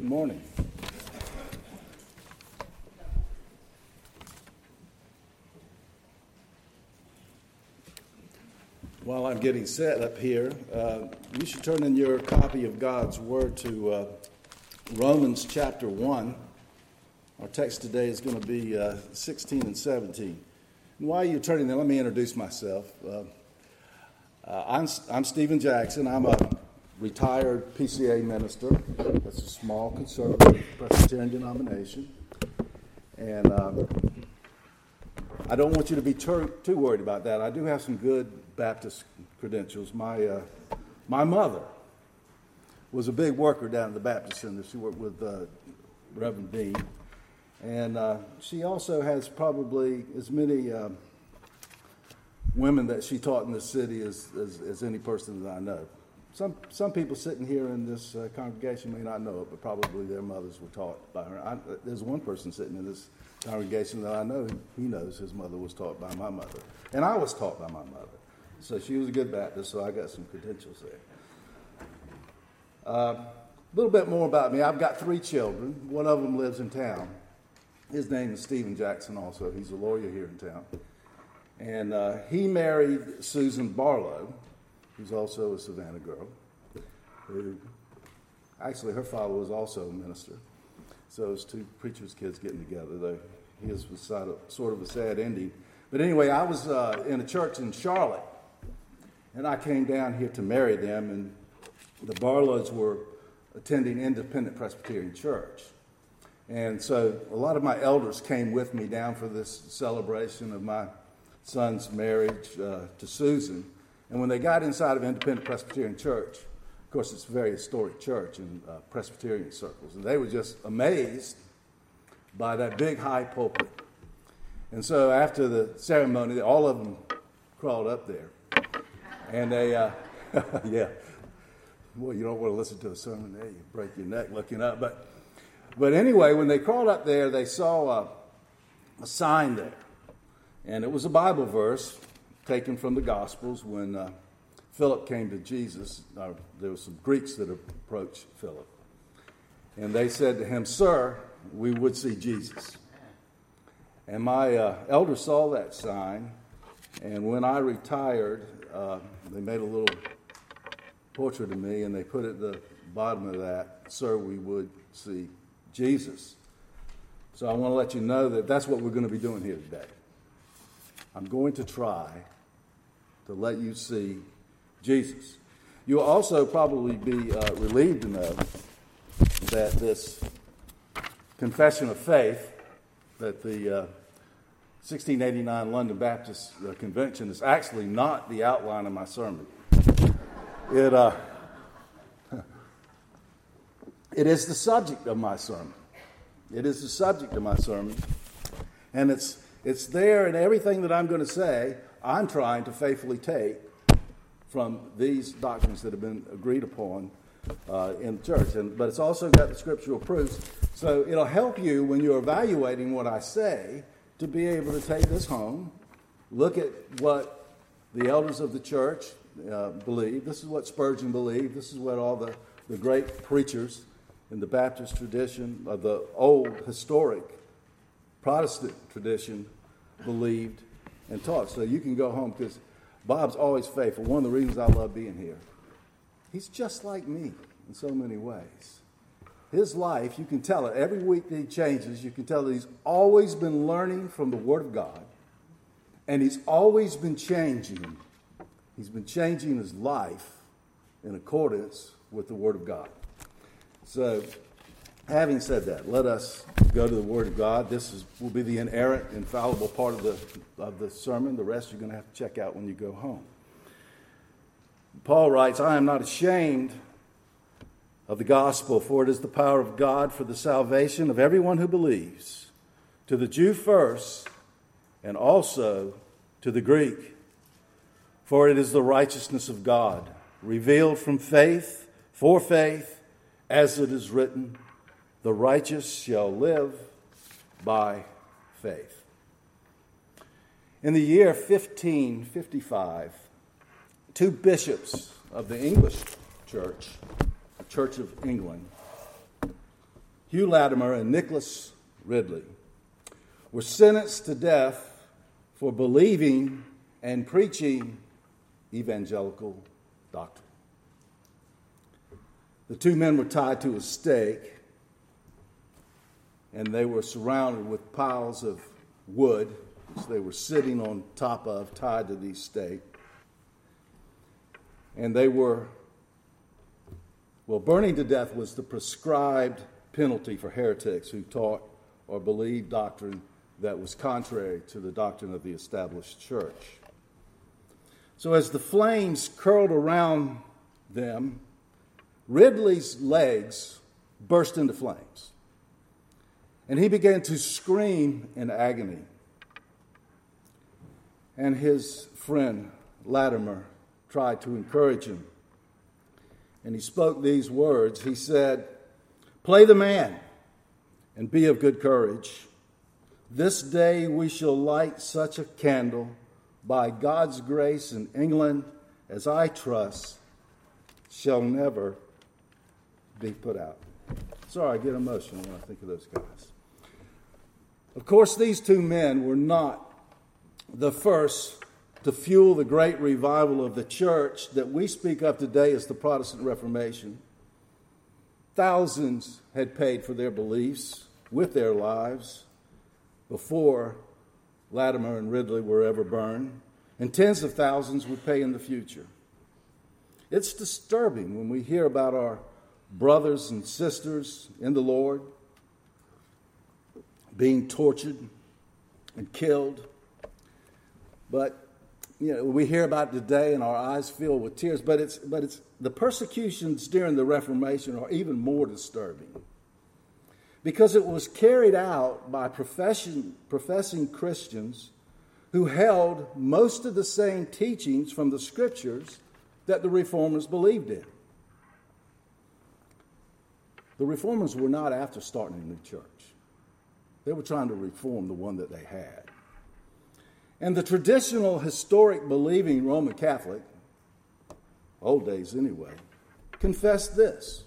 Good morning. While I'm getting set up here, uh, you should turn in your copy of God's Word to uh, Romans chapter 1. Our text today is going to be uh, 16 and 17. And while you're turning there, let me introduce myself. Uh, uh, I'm, I'm Stephen Jackson. I'm a retired PCA minister. That's a small conservative Presbyterian denomination. And um, I don't want you to be too, too worried about that. I do have some good Baptist credentials. My, uh, my mother was a big worker down in the Baptist Center. She worked with uh, Reverend Dean. And uh, she also has probably as many uh, women that she taught in the city as, as, as, any person that I know. Some, some people sitting here in this uh, congregation may not know it, but probably their mothers were taught by her. I, there's one person sitting in this congregation that I know, he knows his mother was taught by my mother. And I was taught by my mother. So she was a good Baptist, so I got some credentials there. A uh, little bit more about me. I've got three children. One of them lives in town. His name is Stephen Jackson, also. He's a lawyer here in town. And uh, he married Susan Barlow, who's also a Savannah girl, actually her father was also a minister. So it's two preachers' kids getting together. Though his was sort of a sad ending. But anyway, I was uh, in a church in Charlotte and I came down here to marry them, and the Barlows were attending Independent Presbyterian Church. And so a lot of my elders came with me down for this celebration of my son's marriage uh, to Susan. And when they got inside of Independent Presbyterian Church, of course, it's a very historic church in uh, Presbyterian circles, and they were just amazed by that big high pulpit. And so after the ceremony, all of them crawled up there. And they, uh, yeah, well, you don't want to listen to a sermon there, you break your neck looking up. But, but anyway, when they crawled up there, they saw a, a sign there. And it was a Bible verse taken from the Gospels when uh, Philip came to Jesus. Uh, there were some Greeks that approached Philip. And they said to him, Sir, we would see Jesus. And my uh, elder saw that sign. And when I retired, uh, they made a little portrait of me and they put at the bottom of that, Sir, we would see Jesus. So I want to let you know that that's what we're going to be doing here today. I'm going to try to let you see Jesus. You'll also probably be uh, relieved to know that this confession of faith that the uh, 1689 London Baptist uh, Convention is actually not the outline of my sermon. It, uh, it is the subject of my sermon. It is the subject of my sermon. And it's, it's there in everything that I'm going to say, I'm trying to faithfully take from these doctrines that have been agreed upon uh, in the church. And, but it's also got the scriptural proofs. So it'll help you when you're evaluating what I say to be able to take this home, look at what the elders of the church uh, believe. This is what Spurgeon believed. This is what all the, the great preachers in the Baptist tradition, of the old historic Protestant tradition, believed and talk So you can go home because Bob's always faithful. One of the reasons I love being here. He's just like me in so many ways his life, you can tell it every week that he changes, you can tell that he's always been learning from the Word of God, and he's always been changing. He's been changing his life in accordance with the Word of God. So, having said that, let us go to the Word of God. This is, will be the inerrant, infallible part of the, of the sermon. The rest you're going to have to check out when you go home. Paul writes, I am not ashamed of the gospel, for it is the power of God for the salvation of everyone who believes, to the Jew first, and also to the Greek. For it is the righteousness of God, revealed from faith for faith, as it is written, the righteous shall live by faith. In the year 1555, two bishops of the English church the Church of England, Hugh Latimer and Nicholas Ridley were sentenced to death for believing and preaching evangelical doctrine. The two men were tied to a stake, and they were surrounded with piles of wood, they were sitting on top of, tied to these stakes. And they were, well, burning to death was the prescribed penalty for heretics who taught or believed doctrine that was contrary to the doctrine of the established church. So, as the flames curled around them, Ridley's legs burst into flames. And he began to scream in agony. And his friend Latimer tried to encourage him. And he spoke these words. He said, Play the man and be of good courage. This day we shall light such a candle by God's grace in England as I trust shall never be put out. Sorry, I get emotional when I think of those guys. Of course, these two men were not the first to fuel the great revival of the church that we speak of today as the Protestant Reformation. Thousands had paid for their beliefs with their lives before Latimer and Ridley were ever burned, and tens of thousands would pay in the future. It's disturbing when we hear about our brothers and sisters in the Lord being tortured and killed. But you know, we hear about today and our eyes fill with tears, but it's but it's the persecutions during the Reformation are even more disturbing. Because it was carried out by professing Christians who held most of the same teachings from the scriptures that the reformers believed in. The reformers were not after starting a new church, they were trying to reform the one that they had. And the traditional, historic, believing Roman Catholic, old days anyway, confessed this.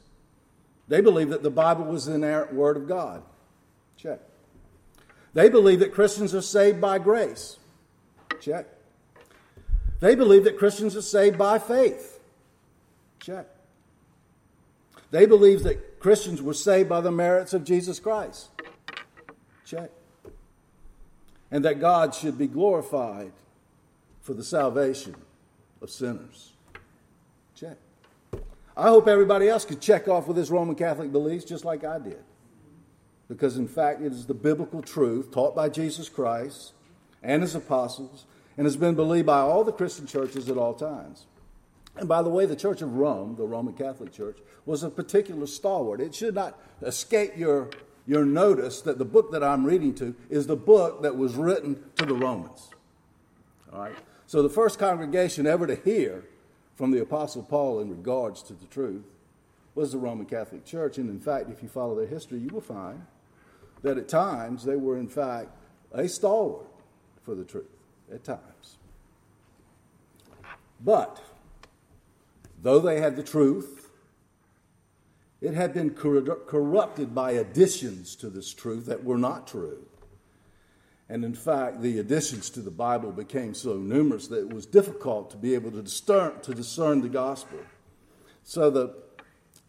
They believed that the Bible was the inerrant Word of God. Check. They believe that Christians are saved by grace. Check. They believe that Christians are saved by faith. Check. They believe that Christians were saved by the merits of Jesus Christ. Check. And that God should be glorified for the salvation of sinners. Check. I hope everybody else could check off with his Roman Catholic beliefs just like I did. Because, in fact, it is the biblical truth taught by Jesus Christ and his apostles and has been believed by all the Christian churches at all times. And by the way, the Church of Rome, the Roman Catholic Church, was a particular stalwart. It should not escape your, your notice that the book that I'm reading to is the book that was written to the Romans. All right? So the first congregation ever to hear from the Apostle Paul in regards to the truth was the Roman Catholic Church. And in fact, if you follow their history, you will find that at times they were, in fact, a stalwart for the truth, at times. But Though they had the truth, it had been corrupted by additions to this truth that were not true. And in fact, the additions to the Bible became so numerous that it was difficult to be able to discern, to discern the gospel. So the,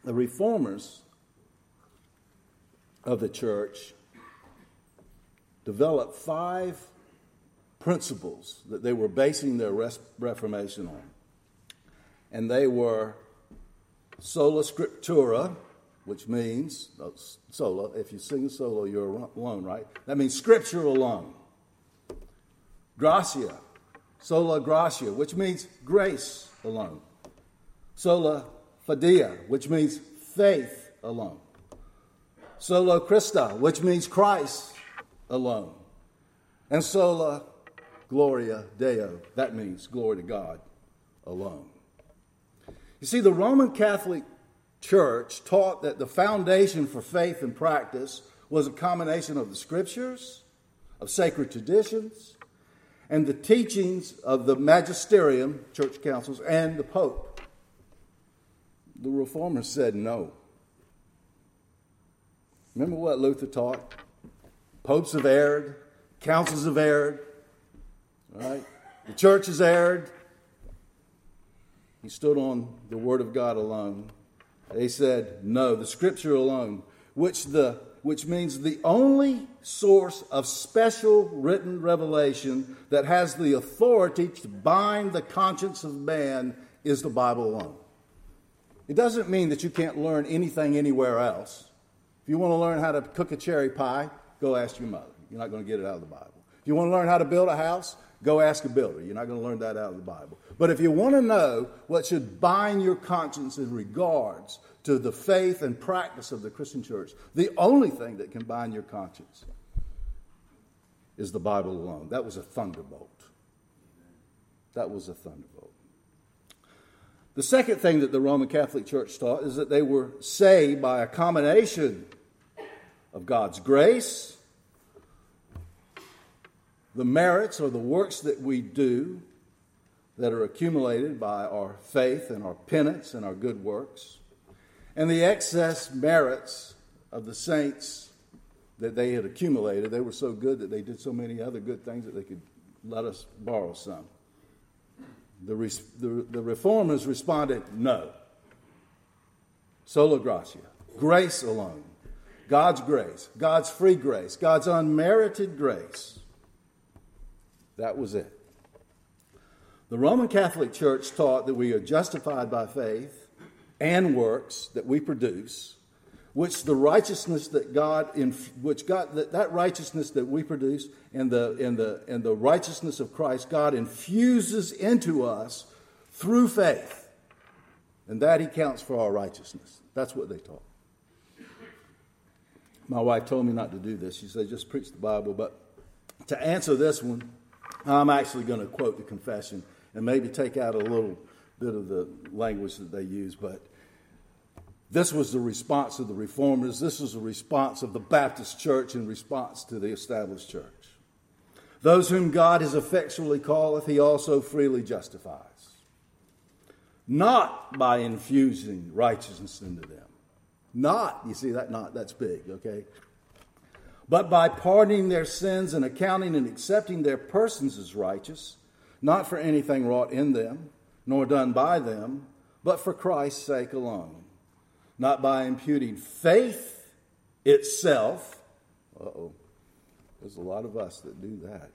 the reformers of the church developed five principles that they were basing their Reformation on and they were sola scriptura, which means uh, solo. If you sing a solo, you're alone, right? That means scripture alone. Gracia, sola gratia, which means grace alone. Sola fidei, which means faith alone. Sola Christa, which means Christ alone. And sola gloria deo, that means glory to God alone. You see, the Roman Catholic Church taught that the foundation for faith and practice was a combination of the scriptures, of sacred traditions, and the teachings of the magisterium, church councils, and the Pope. The reformers said no. Remember what Luther taught? Popes have erred, councils have erred, right? The church has erred. He stood on the Word of God alone. They said, no, the Scripture alone, which, the, which means the only source of special written revelation that has the authority to bind the conscience of man is the Bible alone. It doesn't mean that you can't learn anything anywhere else. If you want to learn how to cook a cherry pie, go ask your mother. You're not going to get it out of the Bible. If you want to learn how to build a house, go ask a builder. You're not going to learn that out of the Bible. But if you want to know what should bind your conscience in regards to the faith and practice of the Christian church, the only thing that can bind your conscience is the Bible alone. That was a thunderbolt. That was a thunderbolt. The second thing that the Roman Catholic Church taught is that they were saved by a combination of God's grace, the merits or the works that we do that are accumulated by our faith and our penance and our good works, and the excess merits of the saints that they had accumulated. They were so good that they did so many other good things that they could let us borrow some. The, the, the reformers responded, no. Sola gratia, grace alone. God's grace, God's free grace, God's unmerited grace. That was it. The Roman Catholic Church taught that we are justified by faith and works that we produce, which the righteousness that God, in, which God, that, that righteousness that we produce and the, and, the, and the righteousness of Christ, God infuses into us through faith. And that He counts for our righteousness. That's what they taught. My wife told me not to do this. She said, just preach the Bible. But to answer this one, I'm actually going to quote the confession and maybe take out a little bit of the language that they use. But this was the response of the reformers. This was the response of the Baptist church in response to the established church. Those whom God has effectually calleth, he also freely justifies. Not by infusing righteousness into them. Not, you see that not, that's big, okay? But by pardoning their sins and accounting and accepting their persons as righteous, not for anything wrought in them, nor done by them, but for Christ's sake alone. Not by imputing faith itself. Uh oh. There's a lot of us that do that.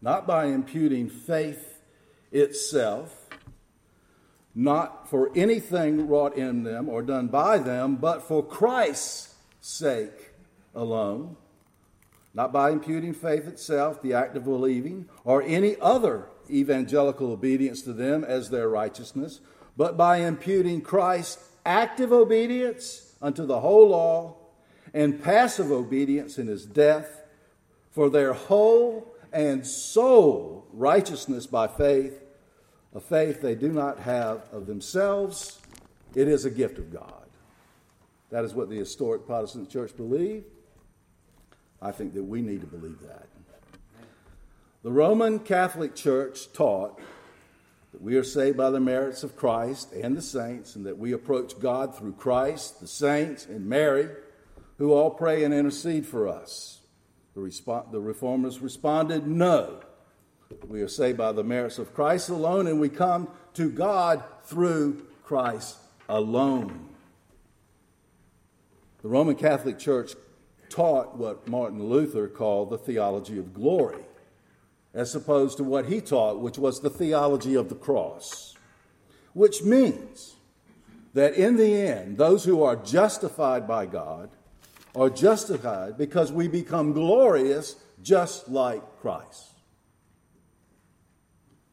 Not by imputing faith itself not for anything wrought in them or done by them, but for Christ's sake alone, not by imputing faith itself, the act of believing, or any other evangelical obedience to them as their righteousness, but by imputing Christ's active obedience unto the whole law and passive obedience in his death for their whole and sole righteousness by faith a faith they do not have of themselves. It is a gift of God. That is what the historic Protestant church believed. I think that we need to believe that. The Roman Catholic Church taught that we are saved by the merits of Christ and the saints, and that we approach God through Christ, the saints, and Mary, who all pray and intercede for us. The, resp- the reformers responded, No. We are saved by the merits of Christ alone, and we come to God through Christ alone. The Roman Catholic Church taught what Martin Luther called the theology of glory, as opposed to what he taught, which was the theology of the cross, which means that in the end, those who are justified by God are justified because we become glorious just like Christ.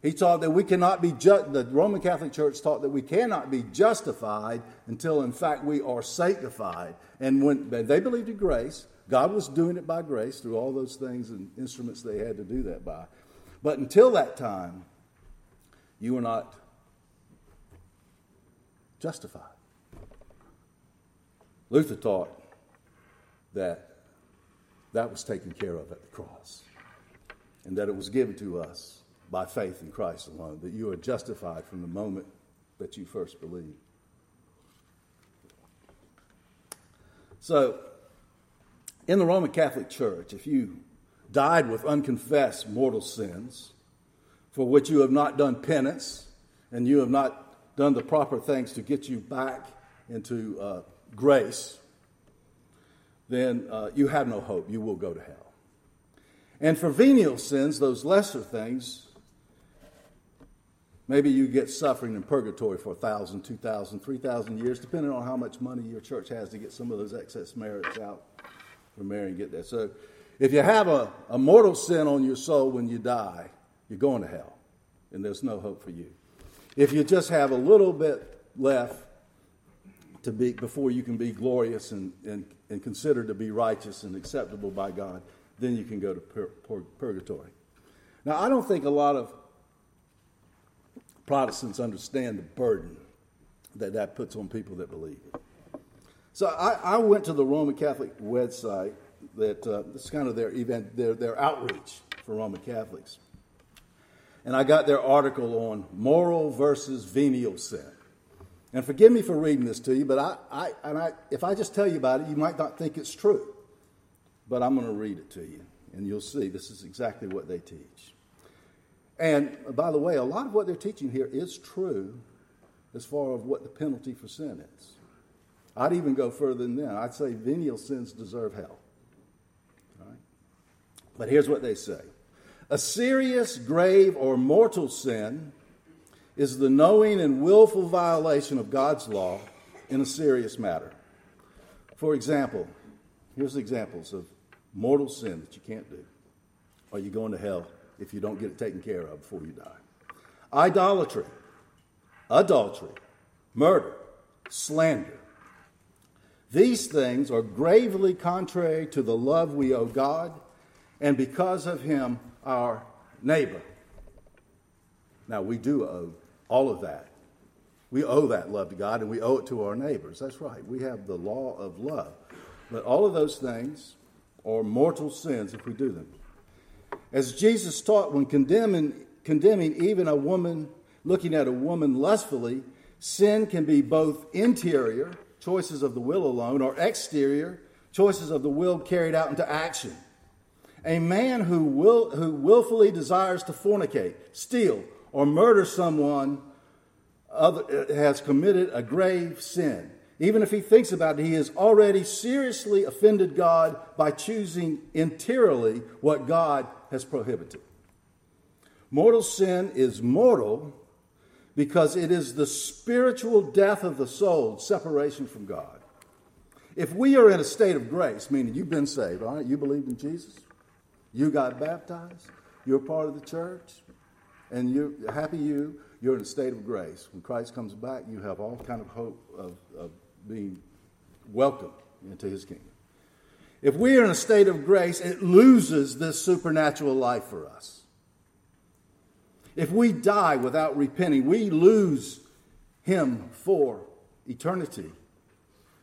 He taught that we cannot be, ju- the Roman Catholic Church taught that we cannot be justified until, in fact, we are sanctified. And when they believed in grace, God was doing it by grace through all those things and instruments they had to do that by. But until that time, you were not justified. Luther taught that that was taken care of at the cross and that it was given to us by faith in Christ alone, that you are justified from the moment that you first believe. So, in the Roman Catholic Church, if you died with unconfessed mortal sins, for which you have not done penance, and you have not done the proper things to get you back into uh, grace, then uh, you have no hope. You will go to hell. And for venial sins, those lesser things, maybe you get suffering in purgatory for 1,000, 2,000, 3,000 years, depending on how much money your church has to get some of those excess merits out for Mary and get there. So if you have a, a mortal sin on your soul when you die, you're going to hell, and there's no hope for you. If you just have a little bit left to be before you can be glorious and, and, and considered to be righteous and acceptable by God, then you can go to pur- pur- purgatory. Now, I don't think a lot of Protestants understand the burden that that puts on people that believe. So I, I went to the Roman Catholic website that uh, it's kind of their event, their, their outreach for Roman Catholics. And I got their article on mortal versus venial sin. And forgive me for reading this to you, but I, I, and I, if I just tell you about it, you might not think it's true. But I'm going to read it to you, and you'll see this is exactly what they teach. And by the way, a lot of what they're teaching here is true as far as what the penalty for sin is. I'd even go further than that. I'd say venial sins deserve hell. But here's what they say A serious, grave, or mortal sin is the knowing and willful violation of God's law in a serious matter. For example, here's examples of mortal sin that you can't do. Are you going to hell if you don't get it taken care of before you die? Idolatry, adultery, murder, slander. These things are gravely contrary to the love we owe God and because of him, our neighbor. Now, we do owe all of that. We owe that love to God and we owe it to our neighbors. That's right. We have the law of love. But all of those things are mortal sins if we do them. As Jesus taught when condemning, condemning even a woman, looking at a woman lustfully, sin can be both interior, choices of the will alone, or exterior, choices of the will carried out into action. A man who, will, who willfully desires to fornicate, steal, or murder someone other, has committed a grave sin. Even if he thinks about it, he has already seriously offended God by choosing interiorly what God has prohibited. Mortal sin is mortal because it is the spiritual death of the soul, separation from God. If we are in a state of grace, meaning you've been saved, all right, you believed in Jesus, you got baptized, you're part of the church, and you're happy you, you're in a state of grace. When Christ comes back, you have all kind of hope of, of being welcomed into his kingdom. If we are in a state of grace, it loses this supernatural life for us. If we die without repenting, we lose him for eternity.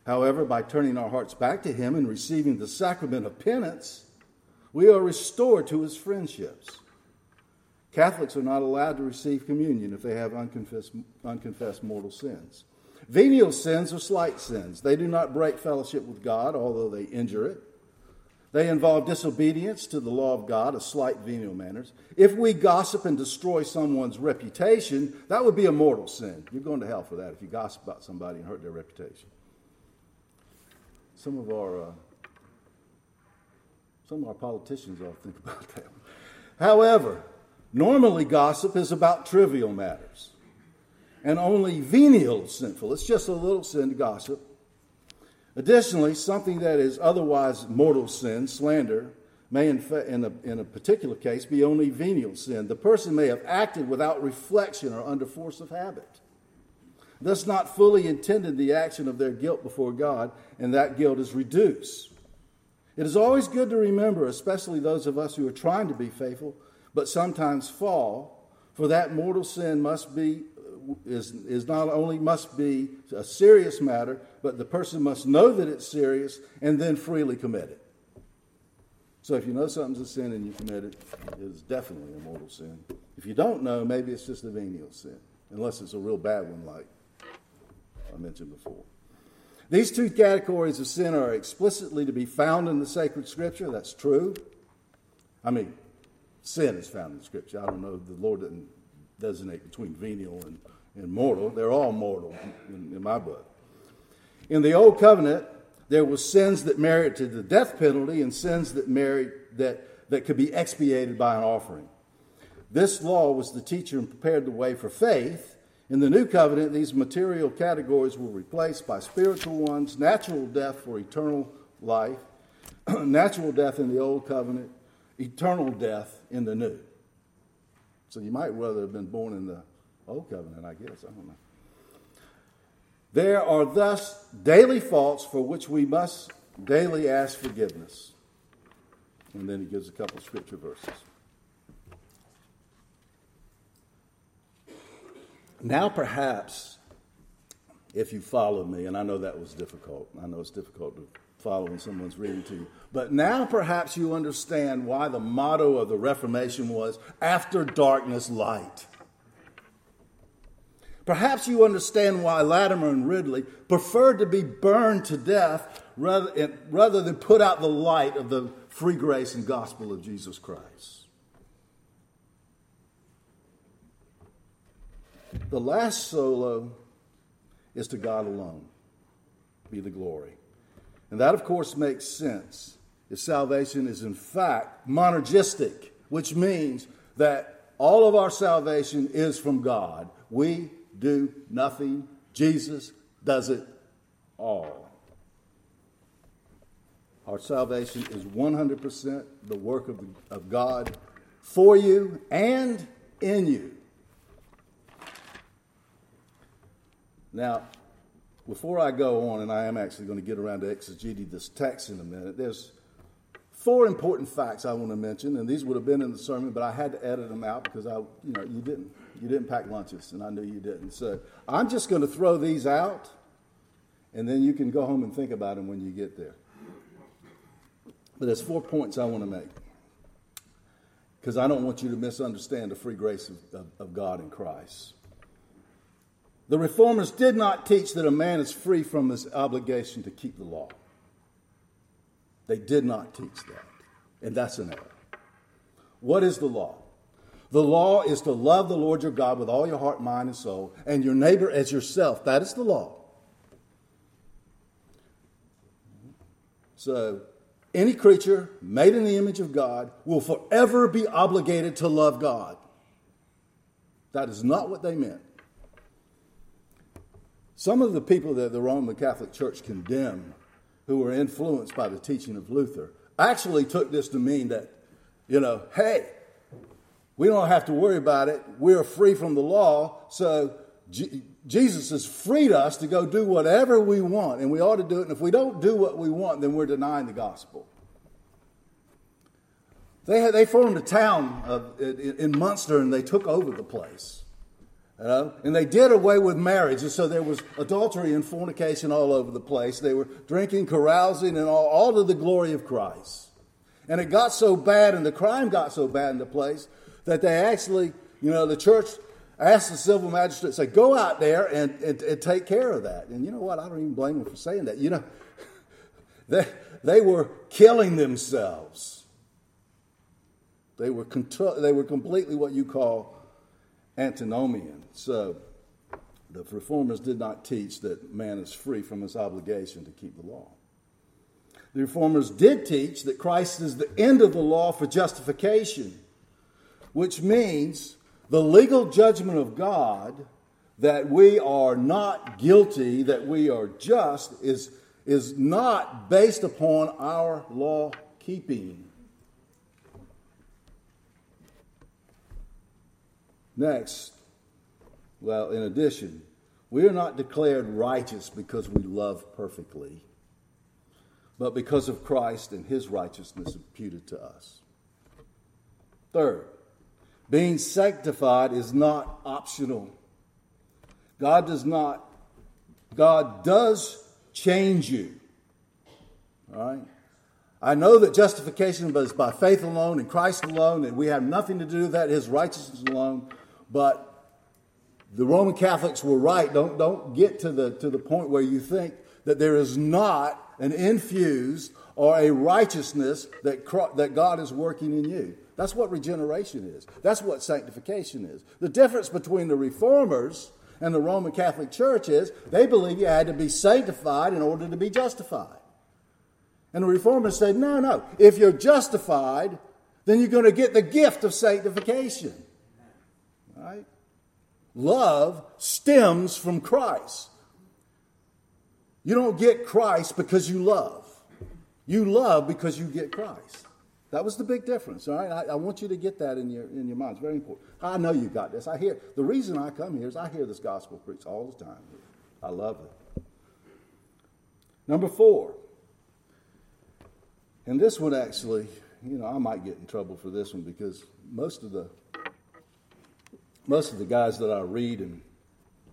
However, by turning our hearts back to him and receiving the sacrament of penance, we are restored to his friendships. Catholics are not allowed to receive communion if they have unconfessed, unconfessed mortal sins. Venial sins are slight sins. They do not break fellowship with God, although they injure it. They involve disobedience to the law of God, a slight venial manners. If we gossip and destroy someone's reputation, that would be a mortal sin. You're going to hell for that if you gossip about somebody and hurt their reputation. Some of our uh, some of our politicians to think about that. However, normally gossip is about trivial matters, and only venial sinful. It's just a little sin to gossip. Additionally, something that is otherwise mortal sin, slander, may in, fa- in, a, in a particular case be only venial sin. The person may have acted without reflection or under force of habit, thus not fully intended the action of their guilt before God, and that guilt is reduced. It is always good to remember, especially those of us who are trying to be faithful, but sometimes fall, for that mortal sin must be is, is not only must be a serious matter, but the person must know that it's serious and then freely commit it. So if you know something's a sin and you commit it, it is definitely a mortal sin. If you don't know, maybe it's just a venial sin, unless it's a real bad one like I mentioned before. These two categories of sin are explicitly to be found in the sacred scripture. That's true. I mean, sin is found in scripture. I don't know, if the Lord didn't designate between venial and, and mortal. They're all mortal in, in my book. In the old covenant, there were sins that merited the death penalty and sins that merit that, that could be expiated by an offering. This law was the teacher and prepared the way for faith in the new covenant, these material categories were replaced by spiritual ones natural death for eternal life, natural death in the old covenant, eternal death in the new. So you might rather have been born in the old covenant, I guess. I don't know. There are thus daily faults for which we must daily ask forgiveness. And then he gives a couple of scripture verses. Now, perhaps, if you follow me, and I know that was difficult, I know it's difficult to follow when someone's reading to you, but now perhaps you understand why the motto of the Reformation was after darkness, light. Perhaps you understand why Latimer and Ridley preferred to be burned to death rather, rather than put out the light of the free grace and gospel of Jesus Christ. The last solo is to God alone be the glory. And that, of course, makes sense if salvation is in fact monergistic, which means that all of our salvation is from God. We do nothing, Jesus does it all. Our salvation is 100% the work of, of God for you and in you. Now, before I go on, and I am actually going to get around to exegeting this text in a minute, there's four important facts I want to mention, and these would have been in the sermon, but I had to edit them out because I, you know, you didn't, you didn't pack lunches, and I knew you didn't. So I'm just going to throw these out, and then you can go home and think about them when you get there. But there's four points I want to make because I don't want you to misunderstand the free grace of, of, of God in Christ. The reformers did not teach that a man is free from his obligation to keep the law. They did not teach that. And that's an error. What is the law? The law is to love the Lord your God with all your heart, mind, and soul, and your neighbor as yourself. That is the law. So, any creature made in the image of God will forever be obligated to love God. That is not what they meant. Some of the people that the Roman Catholic Church condemned, who were influenced by the teaching of Luther, actually took this to mean that, you know, hey, we don't have to worry about it. We're free from the law. So G- Jesus has freed us to go do whatever we want, and we ought to do it. And if we don't do what we want, then we're denying the gospel. They, had, they formed a town of, in, in Munster and they took over the place. You know? And they did away with marriage, and so there was adultery and fornication all over the place. They were drinking, carousing, and all, all to the glory of Christ. And it got so bad, and the crime got so bad in the place, that they actually, you know, the church asked the civil magistrate, say, go out there and, and, and take care of that. And you know what? I don't even blame them for saying that. You know, they, they were killing themselves. They were, they were completely what you call antinomian. So the reformers did not teach that man is free from his obligation to keep the law. The reformers did teach that Christ is the end of the law for justification, which means the legal judgment of God that we are not guilty, that we are just, is, is not based upon our law keeping. Next, well, in addition, we are not declared righteous because we love perfectly, but because of Christ and his righteousness imputed to us. Third, being sanctified is not optional. God does not, God does change you. All right? I know that justification is by faith alone in Christ alone, and we have nothing to do with that, his righteousness alone. But the Roman Catholics were right. Don't, don't get to the, to the point where you think that there is not an infused or a righteousness that, that God is working in you. That's what regeneration is. That's what sanctification is. The difference between the reformers and the Roman Catholic Church is they believe you had to be sanctified in order to be justified. And the reformers said, no, no. If you're justified, then you're going to get the gift of sanctification. Right? Love stems from Christ. You don't get Christ because you love. You love because you get Christ. That was the big difference, all right? I, I, want you to get that in your, in your mind. It's very important. I know you got this. I hear, the reason I come here is I hear this gospel preached all the time. I love it. Number four, and this one actually, you know, I might get in trouble for this one because most of the most of the guys that I read and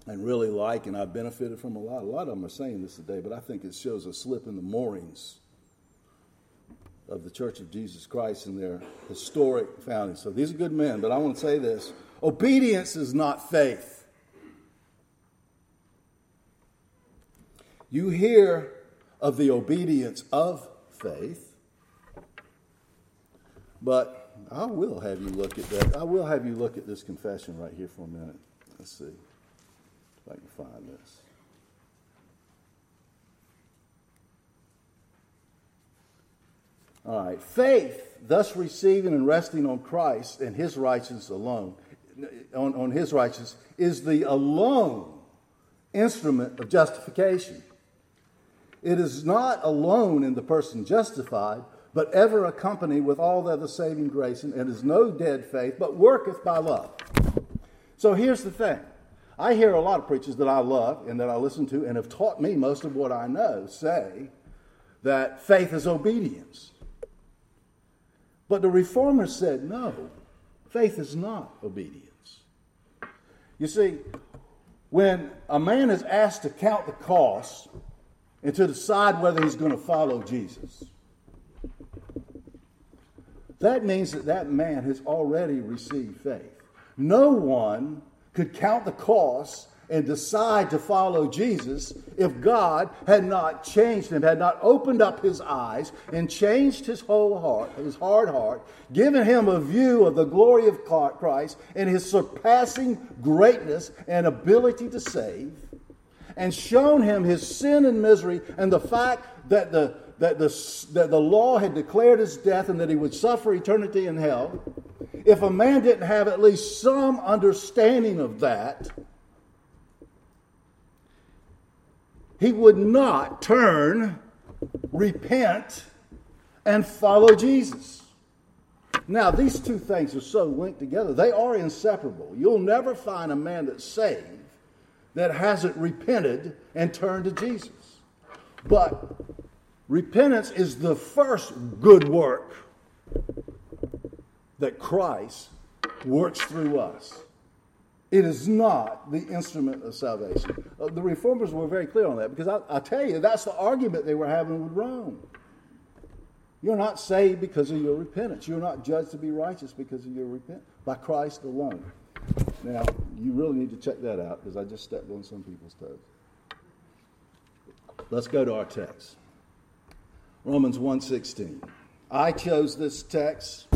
and really like and I've benefited from a lot, a lot of them are saying this today, but I think it shows a slip in the moorings of the Church of Jesus Christ and their historic founding. So these are good men, but I want to say this obedience is not faith. You hear of the obedience of faith, but I will have you look at that. I will have you look at this confession right here for a minute. Let's see if I can find this. All right. Faith, thus receiving and resting on Christ and his righteousness alone, on, on his righteousness, is the alone instrument of justification. It is not alone in the person justified, but ever accompanied with all the other saving grace, and is no dead faith, but worketh by love. So here's the thing. I hear a lot of preachers that I love and that I listen to and have taught me most of what I know say that faith is obedience. But the reformers said, no, faith is not obedience. You see, when a man is asked to count the cost and to decide whether he's going to follow Jesus, that means that that man has already received faith. No one could count the cost and decide to follow Jesus if God had not changed him, had not opened up his eyes and changed his whole heart, his hard heart, given him a view of the glory of Christ and his surpassing greatness and ability to save, and shown him his sin and misery and the fact that the that the, that the law had declared his death and that he would suffer eternity in hell, if a man didn't have at least some understanding of that, he would not turn, repent, and follow Jesus. Now, these two things are so linked together, they are inseparable. You'll never find a man that's saved that hasn't repented and turned to Jesus. But repentance is the first good work that Christ works through us. It is not the instrument of salvation. Uh, the reformers were very clear on that because I, I tell you, that's the argument they were having with Rome. You're not saved because of your repentance. You're not judged to be righteous because of your repentance by Christ alone. Now, you really need to check that out because I just stepped on some people's toes. Let's go to our text. Romans 1:16. I chose this text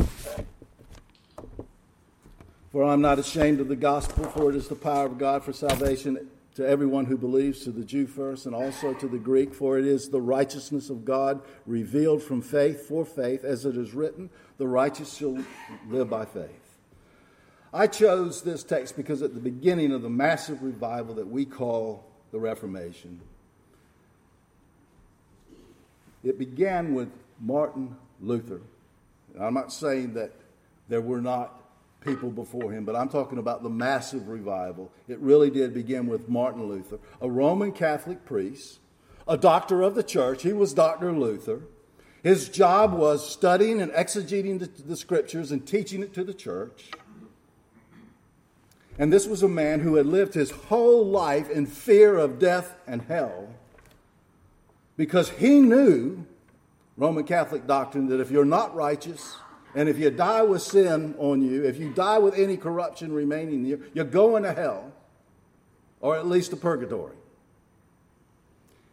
for I'm not ashamed of the gospel, for it is the power of God for salvation to everyone who believes, to the Jew first, and also to the Greek, for it is the righteousness of God revealed from faith for faith, as it is written, the righteous shall live by faith. I chose this text because at the beginning of the massive revival that we call the Reformation, it began with Martin Luther. I'm not saying that there were not people before him, but I'm talking about the massive revival. It really did begin with Martin Luther, a Roman Catholic priest, a doctor of the church. He was Dr. Luther. His job was studying and exegeting the, the scriptures and teaching it to the church. And this was a man who had lived his whole life in fear of death and hell because he knew Roman Catholic doctrine that if you're not righteous, and if you die with sin on you, if you die with any corruption remaining in you, you're going to hell, or at least to purgatory.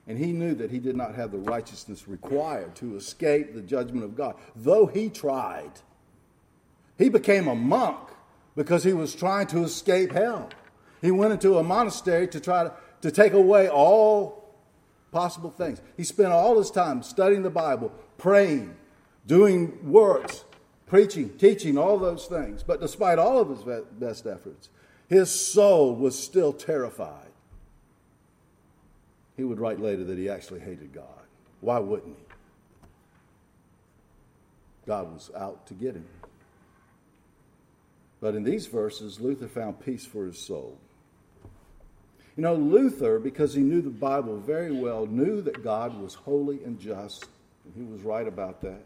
And he knew that he did not have the righteousness required to escape the judgment of God, though he tried. He became a monk because he was trying to escape hell. He went into a monastery to try to, to take away all possible things. He spent all his time studying the Bible, praying, doing works, preaching, teaching, all those things. But despite all of his best efforts, his soul was still terrified. He would write later that he actually hated God. Why wouldn't he? God was out to get him. But in these verses, Luther found peace for his soul. You know, Luther, because he knew the Bible very well, knew that God was holy and just, and he was right about that.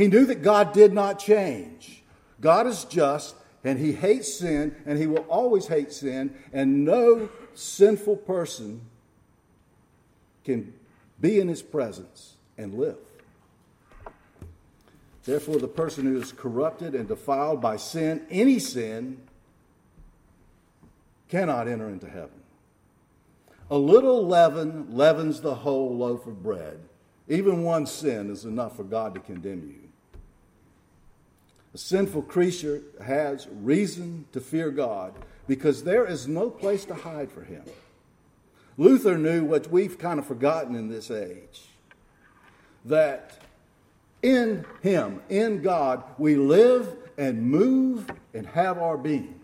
He knew that God did not change. God is just, and he hates sin, and he will always hate sin, and no sinful person can be in his presence and live. Therefore, the person who is corrupted and defiled by sin, any sin, cannot enter into heaven. A little leaven leavens the whole loaf of bread. Even one sin is enough for God to condemn you. A sinful creature has reason to fear God because there is no place to hide for him. Luther knew what we've kind of forgotten in this age that in Him, in God, we live and move and have our being.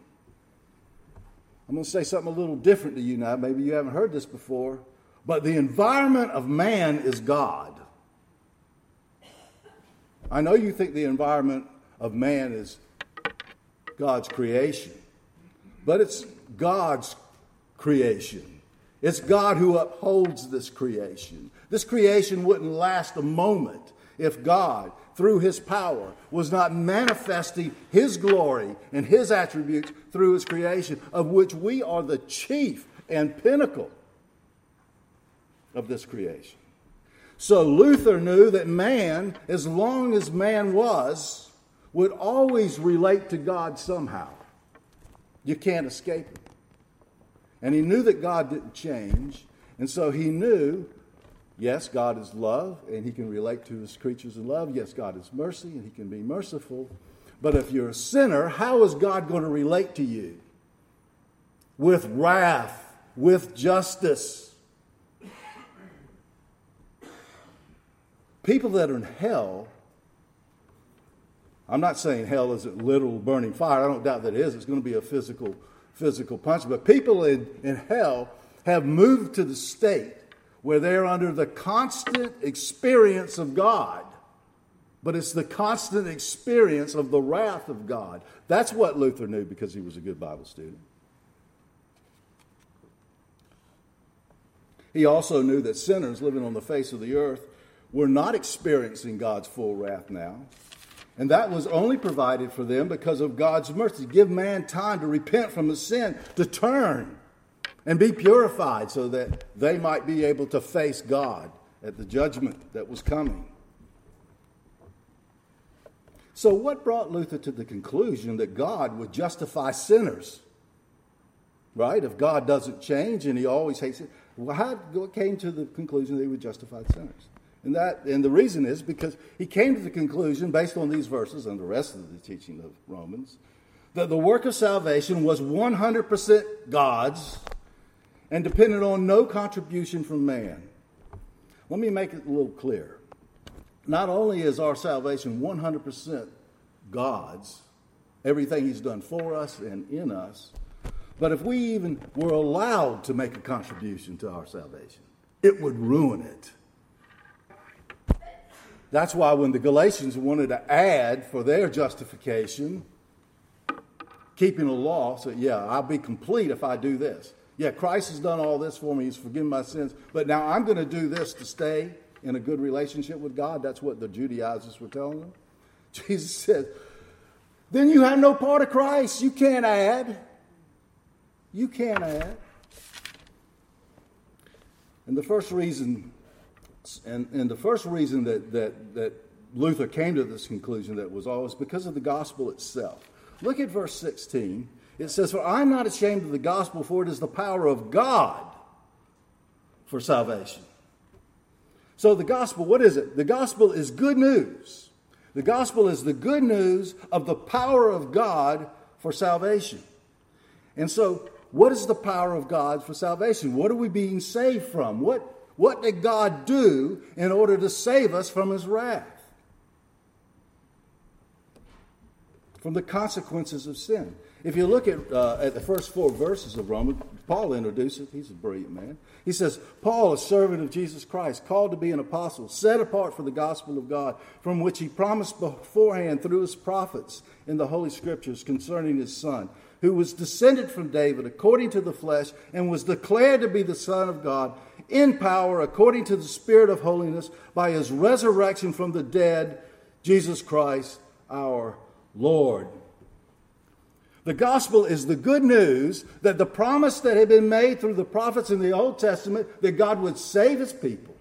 I'm going to say something a little different to you now. Maybe you haven't heard this before. But the environment of man is God. I know you think the environment of man is God's creation, but it's God's creation. It's God who upholds this creation. This creation wouldn't last a moment if God, through his power, was not manifesting his glory and his attributes through his creation, of which we are the chief and pinnacle of this creation. So Luther knew that man, as long as man was, would always relate to God somehow. You can't escape it. And he knew that God didn't change, and so he knew Yes, God is love, and He can relate to His creatures in love. Yes, God is mercy, and He can be merciful. But if you're a sinner, how is God going to relate to you? With wrath, with justice. People that are in hell, I'm not saying hell is a literal burning fire. I don't doubt that it is. It's going to be a physical, physical punch. But people in, in hell have moved to the state where they're under the constant experience of God. But it's the constant experience of the wrath of God. That's what Luther knew because he was a good Bible student. He also knew that sinners living on the face of the earth were not experiencing God's full wrath now. And that was only provided for them because of God's mercy. Give man time to repent from his sin, to turn and be purified so that they might be able to face God at the judgment that was coming. So, what brought Luther to the conclusion that God would justify sinners? Right? If God doesn't change and he always hates it, well, how what came to the conclusion that he would justify sinners? And that and the reason is because he came to the conclusion, based on these verses and the rest of the teaching of Romans, that the work of salvation was 100% God's and depended on no contribution from man. Let me make it a little clear. Not only is our salvation 100% God's, everything He's done for us and in us, but if we even were allowed to make a contribution to our salvation, it would ruin it. That's why when the Galatians wanted to add for their justification, keeping the law, so yeah, I'll be complete if I do this. Yeah, Christ has done all this for me. He's forgiven my sins. But now I'm going to do this to stay in a good relationship with God. That's what the Judaizers were telling them. Jesus said, then you have no part of Christ. You can't add. You can't add. And the first reason, and, and the first reason that, that, that Luther came to this conclusion that was always because of the gospel itself. Look at verse 16. It says, For I'm not ashamed of the gospel, for it is the power of God for salvation. So, the gospel, what is it? The gospel is good news. The gospel is the good news of the power of God for salvation. And so, what is the power of God for salvation? What are we being saved from? What, what did God do in order to save us from his wrath? From the consequences of sin. If you look at, uh, at the first four verses of Romans, Paul introduces, he's a brilliant man. He says, Paul, a servant of Jesus Christ, called to be an apostle, set apart for the gospel of God, from which he promised beforehand through his prophets in the Holy Scriptures concerning his Son, who was descended from David according to the flesh and was declared to be the Son of God in power according to the Spirit of holiness by his resurrection from the dead, Jesus Christ our Lord. The gospel is the good news that the promise that had been made through the prophets in the Old Testament that God would save his people,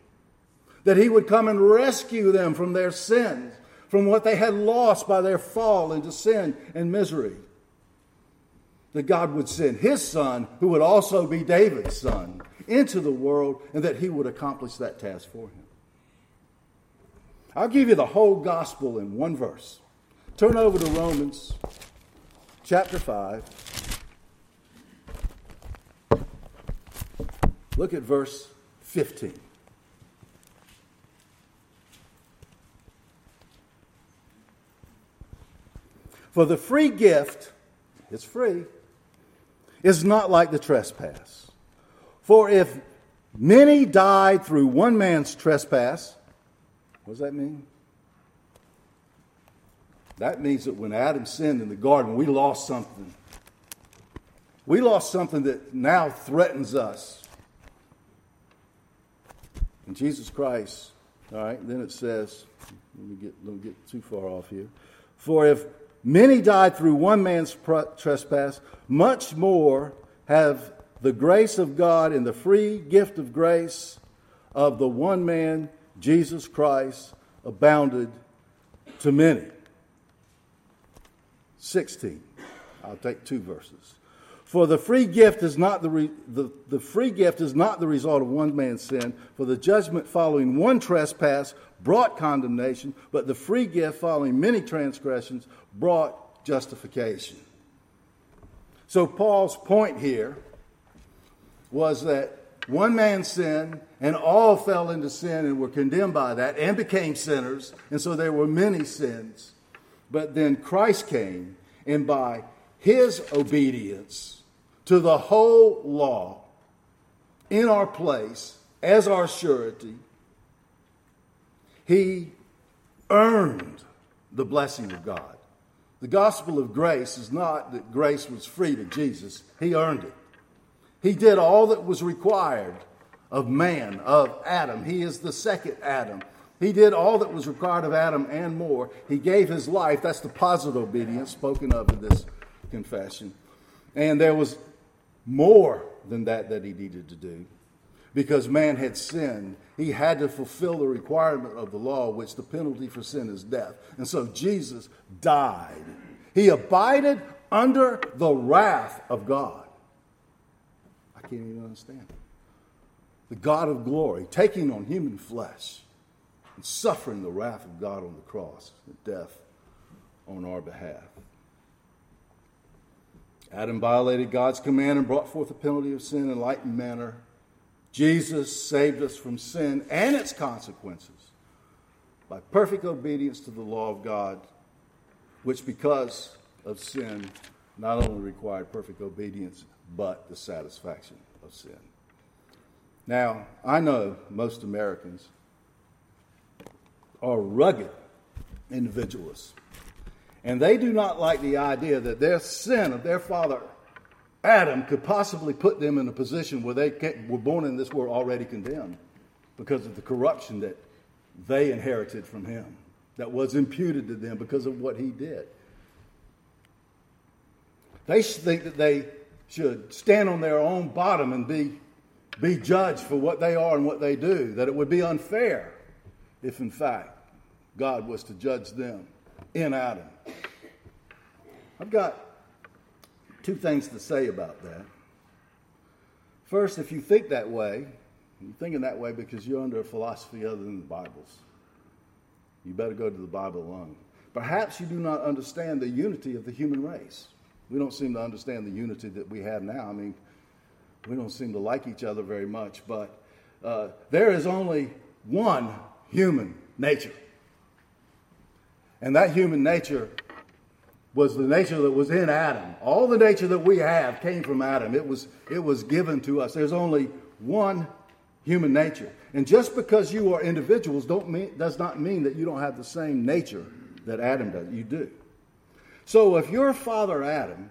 that he would come and rescue them from their sins, from what they had lost by their fall into sin and misery. That God would send his son, who would also be David's son, into the world and that he would accomplish that task for him. I'll give you the whole gospel in one verse. Turn over to Romans chapter 5. Look at verse 15. For the free gift, it's free, is not like the trespass. For if many died through one man's trespass, what does that mean? That means that when Adam sinned in the garden, we lost something. We lost something that now threatens us. And Jesus Christ, all right, then it says, let me get, don't get too far off here. For if many died through one man's trespass, much more have the grace of God and the free gift of grace of the one man, Jesus Christ, abounded to many. 16. I'll take two verses. For the free gift is not the, re, the, the free gift is not the result of one man's sin, for the judgment following one trespass brought condemnation, but the free gift following many transgressions brought justification. So Paul's point here was that one man sinned and all fell into sin and were condemned by that and became sinners, and so there were many sins. But then Christ came, and by his obedience to the whole law in our place as our surety, he earned the blessing of God. The gospel of grace is not that grace was free to Jesus, he earned it. He did all that was required of man, of Adam. He is the second Adam. He did all that was required of Adam and more. He gave his life. That's the positive obedience spoken of in this confession. And there was more than that that he needed to do. Because man had sinned, he had to fulfill the requirement of the law, which the penalty for sin is death. And so Jesus died. He abided under the wrath of God. I can't even understand. The God of glory taking on human flesh and suffering the wrath of God on the cross, the death on our behalf. Adam violated God's command and brought forth the penalty of sin in like manner. Jesus saved us from sin and its consequences by perfect obedience to the law of God, which because of sin not only required perfect obedience, but the satisfaction of sin. Now, I know most Americans are rugged individualists. And they do not like the idea that their sin of their father Adam could possibly put them in a position where they were born in this world already condemned because of the corruption that they inherited from him, that was imputed to them because of what he did. They think that they should stand on their own bottom and be, be judged for what they are and what they do, that it would be unfair if, in fact, God was to judge them in Adam. I've got two things to say about that. First, if you think that way, You're thinking that way because you're under a philosophy other than the Bible's. You better go to the Bible alone. Perhaps you do not understand the unity of the human race. We don't seem to understand the unity that we have now. I mean, we don't seem to like each other very much, but uh, there is only one human nature. And that human nature was the nature that was in Adam. All the nature that we have came from Adam. It was, it was given to us. There's only one human nature. And just because you are individuals don't mean, does not mean that you don't have the same nature that Adam does. You do. So if your father Adam,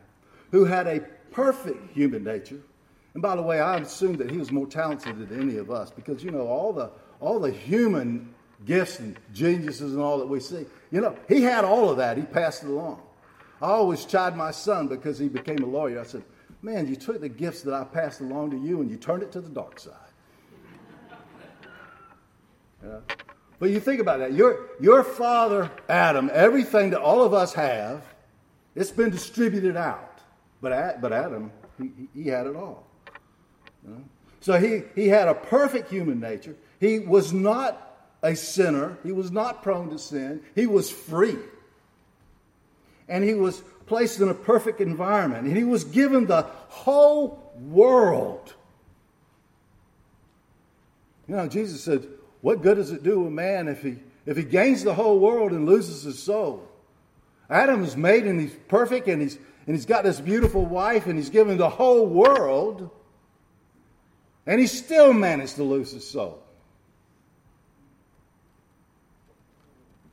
who had a perfect human nature, and by the way, I assume that he was more talented than any of us because you know all the all the human gifts and geniuses and all that we see. You know, he had all of that. He passed it along. I always chide my son because he became a lawyer. I said, Man, you took the gifts that I passed along to you and you turned it to the dark side. Yeah. But you think about that. Your, your father, Adam, everything that all of us have, it's been distributed out. But, but Adam, he, he had it all. Yeah. So he, he had a perfect human nature. He was not a sinner. He was not prone to sin. He was free. And he was placed in a perfect environment. And he was given the whole world. You know, Jesus said, what good does it do a man if he, if he gains the whole world and loses his soul? Adam is made and he's perfect and he's, and he's got this beautiful wife and he's given the whole world and he still managed to lose his soul.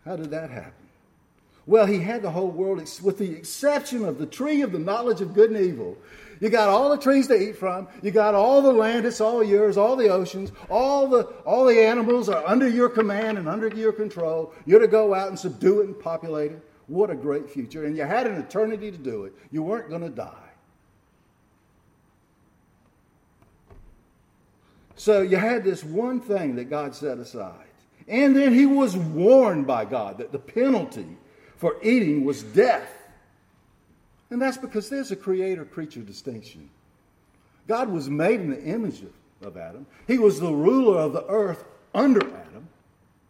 How did that happen? Well, he had the whole world with the exception of the tree of the knowledge of good and evil. You got all the trees to eat from. You got all the land, it's all yours, all the oceans, all the, all the animals are under your command and under your control. You're to go out and subdue it and populate it. What a great future. And you had an eternity to do it. You weren't going to die. So you had this one thing that God set aside. And then he was warned by God that the penalty for eating was death. And that's because there's a creator creature distinction. God was made in the image of, of Adam, He was the ruler of the earth under Adam.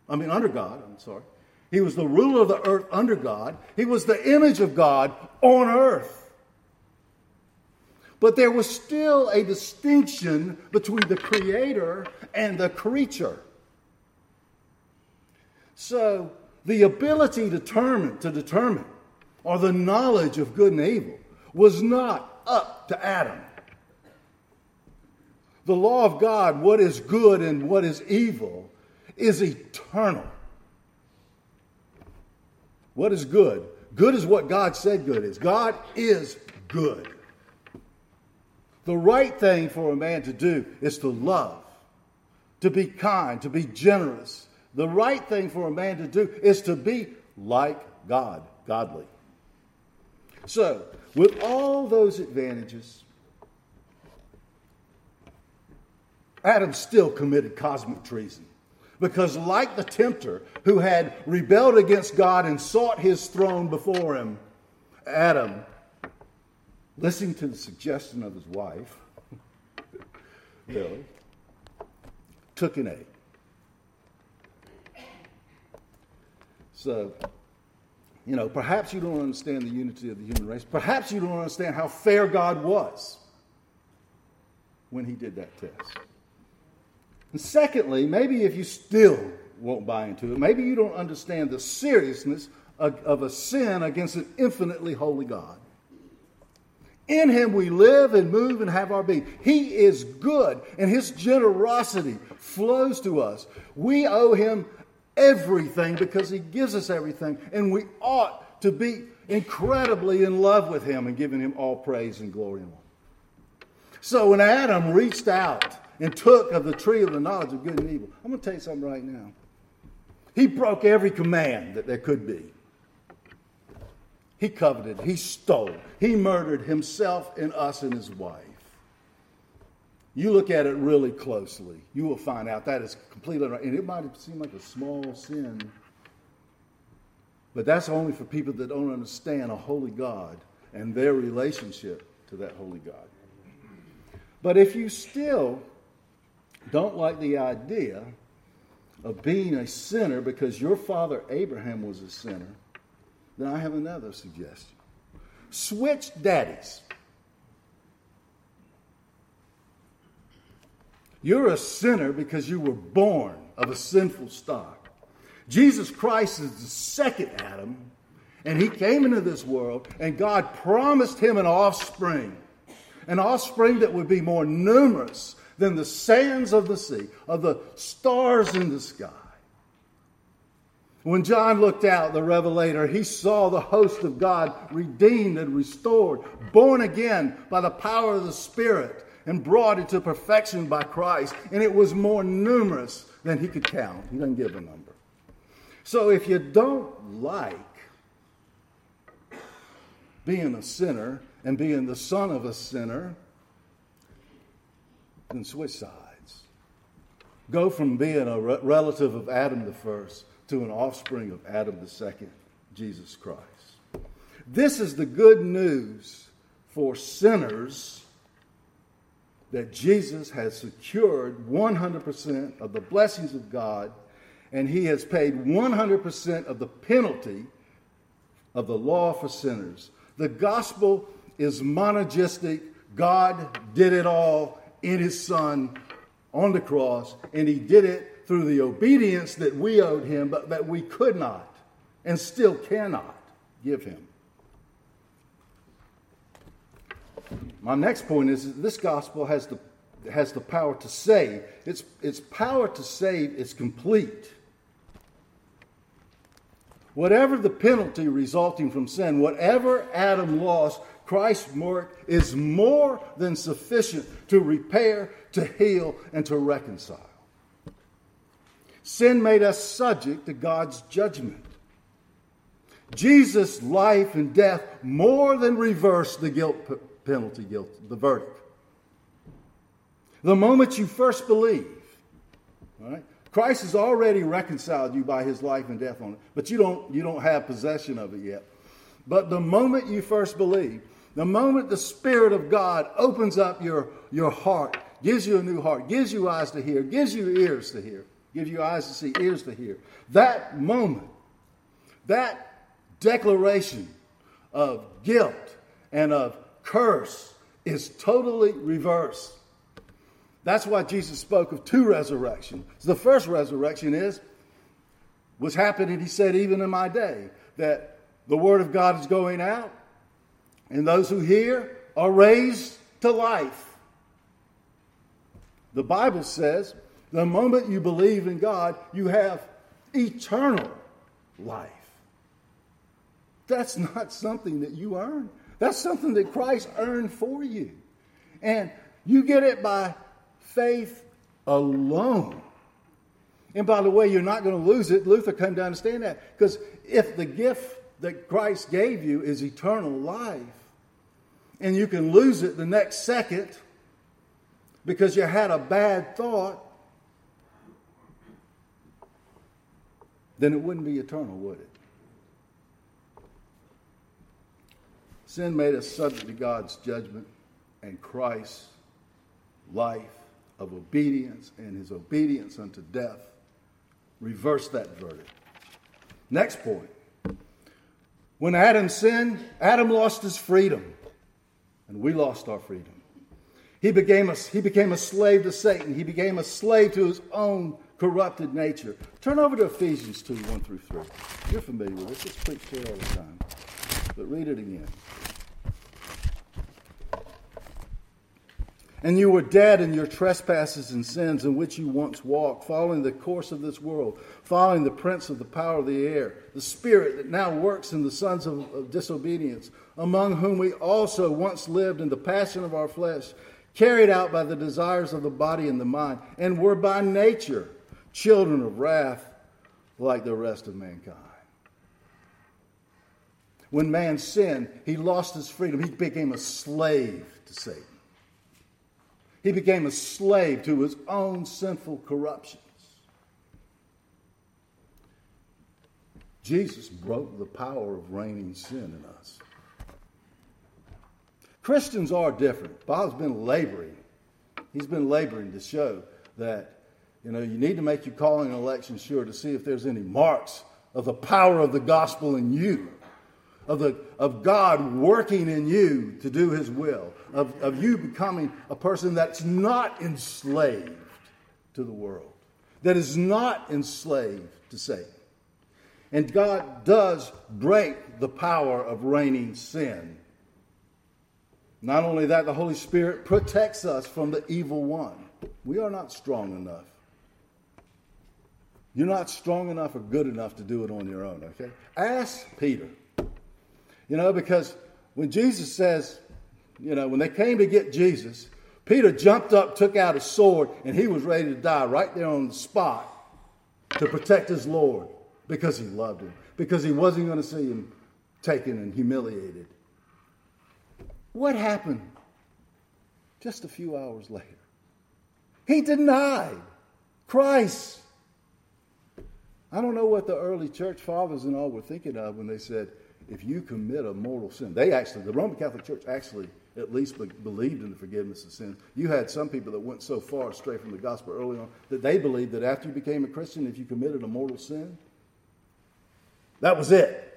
I mean, under God, I'm sorry. He was the ruler of the earth under God. He was the image of God on earth. But there was still a distinction between the creator and the creature. So, the ability to determine, to determine or the knowledge of good and evil was not up to Adam. The law of God, what is good and what is evil, is eternal. What is good? Good is what God said good is. God is good. The right thing for a man to do is to love, to be kind, to be generous. The right thing for a man to do is to be like God, godly. So, with all those advantages, Adam still committed cosmic treason. Because, like the tempter who had rebelled against God and sought his throne before him, Adam, listening to the suggestion of his wife, Billy, took an egg. So, you know, perhaps you don't understand the unity of the human race. Perhaps you don't understand how fair God was when he did that test. And secondly, maybe if you still won't buy into it, maybe you don't understand the seriousness of, of a sin against an infinitely holy God. In him we live and move and have our being. He is good, and his generosity flows to us. We owe him everything because He gives us everything. And we ought to be incredibly in love with Him and giving Him all praise and glory and honor. So when Adam reached out and took of the tree of the knowledge of good and evil, I'm going to tell you something right now. He broke every command that there could be. He coveted, he stole, he murdered himself and us and his wife. You look at it really closely, you will find out that is completely right. And it might seem like a small sin, but that's only for people that don't understand a holy God and their relationship to that holy God. But if you still don't like the idea of being a sinner because your father Abraham was a sinner, then I have another suggestion. Switch daddies. You're a sinner because you were born of a sinful stock. Jesus Christ is the second Adam, and he came into this world, and God promised him an offspring, an offspring that would be more numerous than the sands of the sea, of the stars in the sky. When John looked out, the Revelator, he saw the host of God redeemed and restored, born again by the power of the Spirit, and brought into perfection by Christ. And it was more numerous than he could count. He doesn't give a number. So if you don't like being a sinner and being the son of a sinner, switch sides. Go from being a relative of Adam the first to an offspring of Adam the second, Jesus Christ. This is the good news for sinners that Jesus has secured 100% of the blessings of God and he has paid 100% of the penalty of the law for sinners. The gospel is monergistic. God did it all in his son on the cross, and he did it through the obedience that we owed him, but that we could not and still cannot give him. My next point is this gospel has the, has the power to save. Its, its power to save is complete. Whatever the penalty resulting from sin, whatever Adam lost, Christ's work is more than sufficient to repair, to heal, and to reconcile. Sin made us subject to God's judgment. Jesus' life and death more than reversed the guilt penalty, guilt, the verdict. The moment you first believe, right? Christ has already reconciled you by his life and death on it, but you don't, you don't have possession of it yet. But the moment you first believe, the moment the Spirit of God opens up your, your heart, gives you a new heart, gives you eyes to hear, gives you ears to hear, gives you eyes to see, ears to hear, that moment, that declaration of guilt and of curse is totally reversed. That's why Jesus spoke of two resurrections. The first resurrection is was happening, he said, even in my day, that the word of God is going out, and those who hear are raised to life. The Bible says the moment you believe in God, you have eternal life. That's not something that you earn. That's something that Christ earned for you. And you get it by faith alone. And by the way, you're not going to lose it. Luther couldn't understand that. Because if the gift that Christ gave you is eternal life, and you can lose it the next second because you had a bad thought, then it wouldn't be eternal, would it? Sin made us subject to God's judgment, and Christ's life of obedience and his obedience unto death reversed that verdict. Next point. When Adam sinned, Adam lost his freedom, and we lost our freedom. He became, a, he became a slave to Satan. He became a slave to his own corrupted nature. Turn over to Ephesians 2 1 through 3. You're familiar with this, it's preached here all the time. But read it again. And you were dead in your trespasses and sins in which you once walked, following the course of this world, following the prince of the power of the air, the spirit that now works in the sons of, of disobedience, among whom we also once lived in the passion of our flesh, carried out by the desires of the body and the mind, and were by nature children of wrath like the rest of mankind. When man sinned, he lost his freedom. He became a slave to Satan. He became a slave to his own sinful corruptions. Jesus broke the power of reigning sin in us. Christians are different. Bob's been laboring. He's been laboring to show that, you know, you need to make your calling and election sure to see if there's any marks of the power of the gospel in you, of, the, of God working in you to do his will, of, of you becoming a person that's not enslaved to the world, that is not enslaved to Satan. And God does break the power of reigning sin. Not only that, the Holy Spirit protects us from the evil one. We are not strong enough. You're not strong enough or good enough to do it on your own, okay? Ask Peter. You know, because when Jesus says, you know, when they came to get Jesus, Peter jumped up, took out his sword, and he was ready to die right there on the spot to protect his Lord because he loved him, because he wasn't going to see him taken and humiliated. What happened just a few hours later? He denied Christ. I don't know what the early church fathers and all were thinking of when they said, if you commit a mortal sin. They actually, the Roman Catholic Church actually at least be- believed in the forgiveness of sins. You had some people that went so far astray from the gospel early on that they believed that after you became a Christian, if you committed a mortal sin, that was it.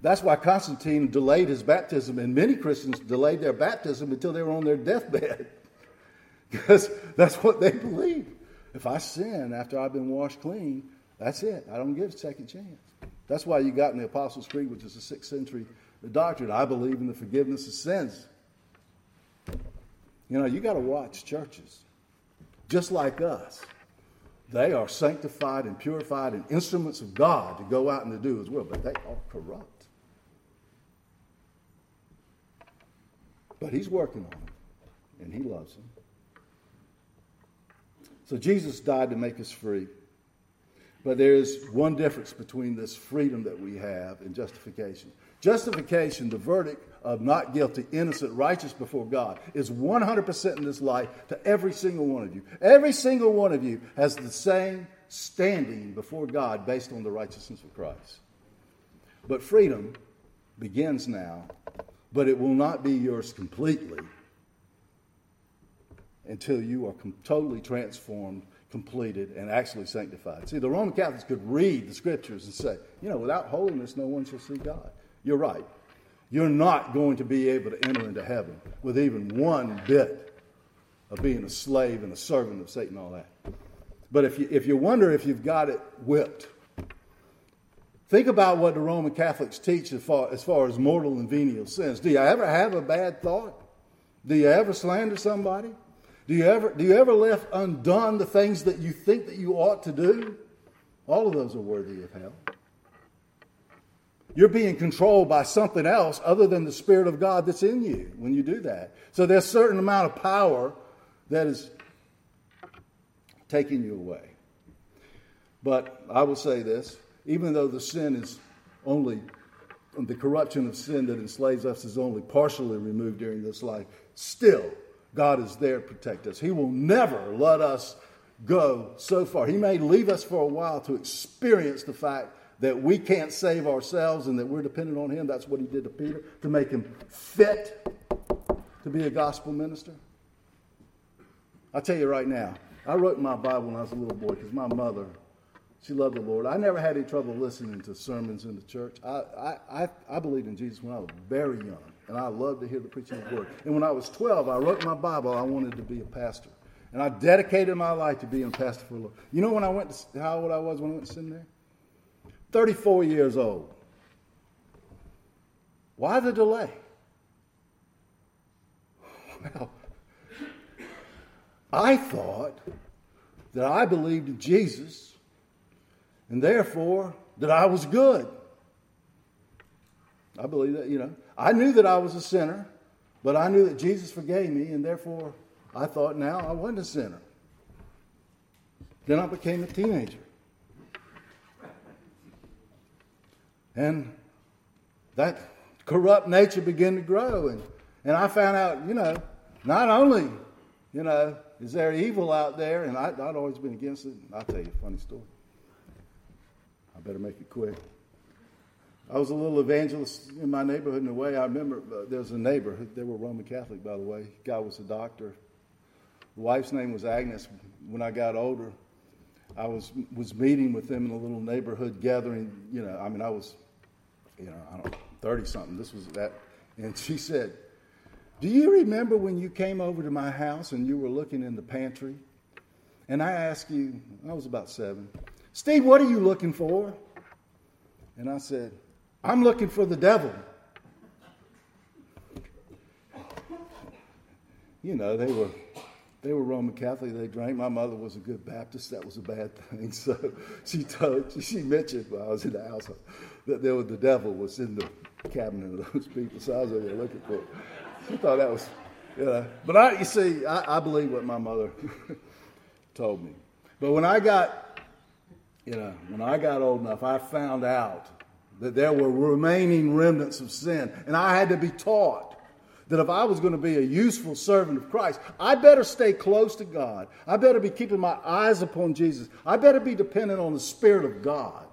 That's why Constantine delayed his baptism, and many Christians delayed their baptism until they were on their deathbed. because that's what they believed. If I sin after I've been washed clean, that's it. I don't get a second chance. That's why you got in the Apostles' Creed, which is a sixth century doctrine. I believe in the forgiveness of sins. You know, you got to watch churches. Just like us. They are sanctified and purified and instruments of God to go out and to do His will, but they are corrupt. But He's working on them, and He loves them. So Jesus died to make us free. But there is one difference between this freedom that we have and justification. Justification, the verdict of not guilty, innocent, righteous before God, is 100% in this life to every single one of you. Every single one of you has the same standing before God based on the righteousness of Christ. But freedom begins now, but it will not be yours completely until you are com- totally transformed, completed, and actually sanctified. See, the Roman Catholics could read the scriptures and say, you know, without holiness, no one shall see God. You're right. You're not going to be able to enter into heaven with even one bit of being a slave and a servant of Satan all that. But if you, if you wonder if you've got it whipped, think about what the Roman Catholics teach as far, as far as mortal and venial sins. Do you ever have a bad thought? Do you ever slander somebody? Do you ever, do you ever left undone the things that you think that you ought to do? All of those are worthy of hell. You're being controlled by something else other than the Spirit of God that's in you when you do that. So there's a certain amount of power that is taking you away. But I will say this even though the sin is only, the corruption of sin that enslaves us is only partially removed during this life, still, God is there to protect us. He will never let us go so far. He may leave us for a while to experience the fact that we can't save ourselves and that we're dependent on Him. That's what He did to Peter to make him fit to be a gospel minister. I tell you right now, I wrote my Bible when I was a little boy because my mother, she loved the Lord. I never had any trouble listening to sermons in the church. I, I, I, I believed in Jesus when I was very young and I loved to hear the preaching of the word. And when I was 12, I wrote my Bible, I wanted to be a pastor. And I dedicated my life to being a pastor for the Lord. You know when I went to, how old I was when I went to seminary? 34 years old. Why the delay? Well, I thought that I believed in Jesus and therefore that I was good. I believe that, you know. I knew that I was a sinner, but I knew that Jesus forgave me, and therefore I thought now I wasn't a sinner. Then I became a teenager. And that corrupt nature began to grow. And, and I found out, you know, not only, you know, is there evil out there, and I, would always been against it. I'll tell you a funny story. I better make it quick. I was a little evangelist in my neighborhood in a way. I remember uh, there was a neighbor, they were Roman Catholic, by the way. Guy was a doctor, The wife's name was Agnes. When I got older, I was was meeting with them in a little neighborhood gathering. You know, I mean, I was, you know, I don't know, thirty something. This was that, and she said, "Do you remember when you came over to my house and you were looking in the pantry?" And I asked you, I was about seven, Steve, what are you looking for? And I said, I'm looking for the devil. You know, they were they were Roman Catholic. They drank. My mother was a good Baptist. That was a bad thing. So she told, she mentioned while I was in the house that there was the devil was in the cabinet of those people. So I was over there looking for. She thought that was, you know. But I, you see, I, I believe what my mother told me. But when I got, you know, when I got old enough, I found out that there were remaining remnants of sin, and I had to be taught that if I was going to be a useful servant of Christ, I better stay close to God. I better be keeping my eyes upon Jesus. I better be dependent on the Spirit of God.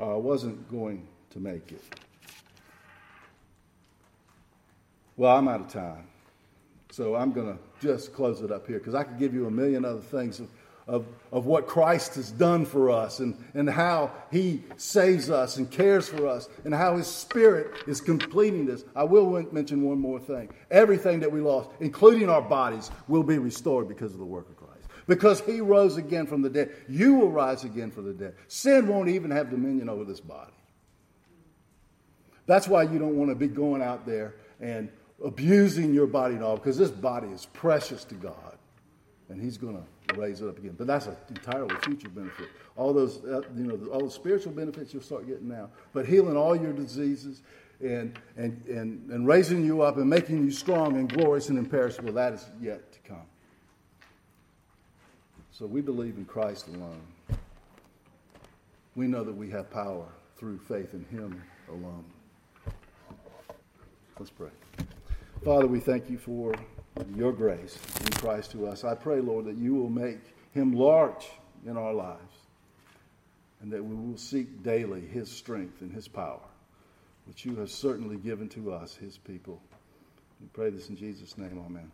Uh, I wasn't going to make it. Well, I'm out of time. So I'm going to just close it up here because I could give you a million other things of, of what Christ has done for us and, and how he saves us and cares for us and how his spirit is completing this. I will mention one more thing. Everything that we lost, including our bodies, will be restored because of the work of Christ. Because he rose again from the dead. You will rise again from the dead. Sin won't even have dominion over this body. That's why you don't want to be going out there and abusing your body and all, because this body is precious to God, and He's going to raise it up again. But that's an entirely future benefit. All those, uh, you know, all the spiritual benefits you'll start getting now, but healing all your diseases and, and, and, and raising you up and making you strong and glorious and imperishable, that is yet to come. So we believe in Christ alone. We know that we have power through faith in Him alone. Let's pray. Father, we thank you for your grace in Christ to us. I pray, Lord, that you will make him large in our lives and that we will seek daily his strength and his power, which you have certainly given to us, his people. We pray this in Jesus' name. Amen.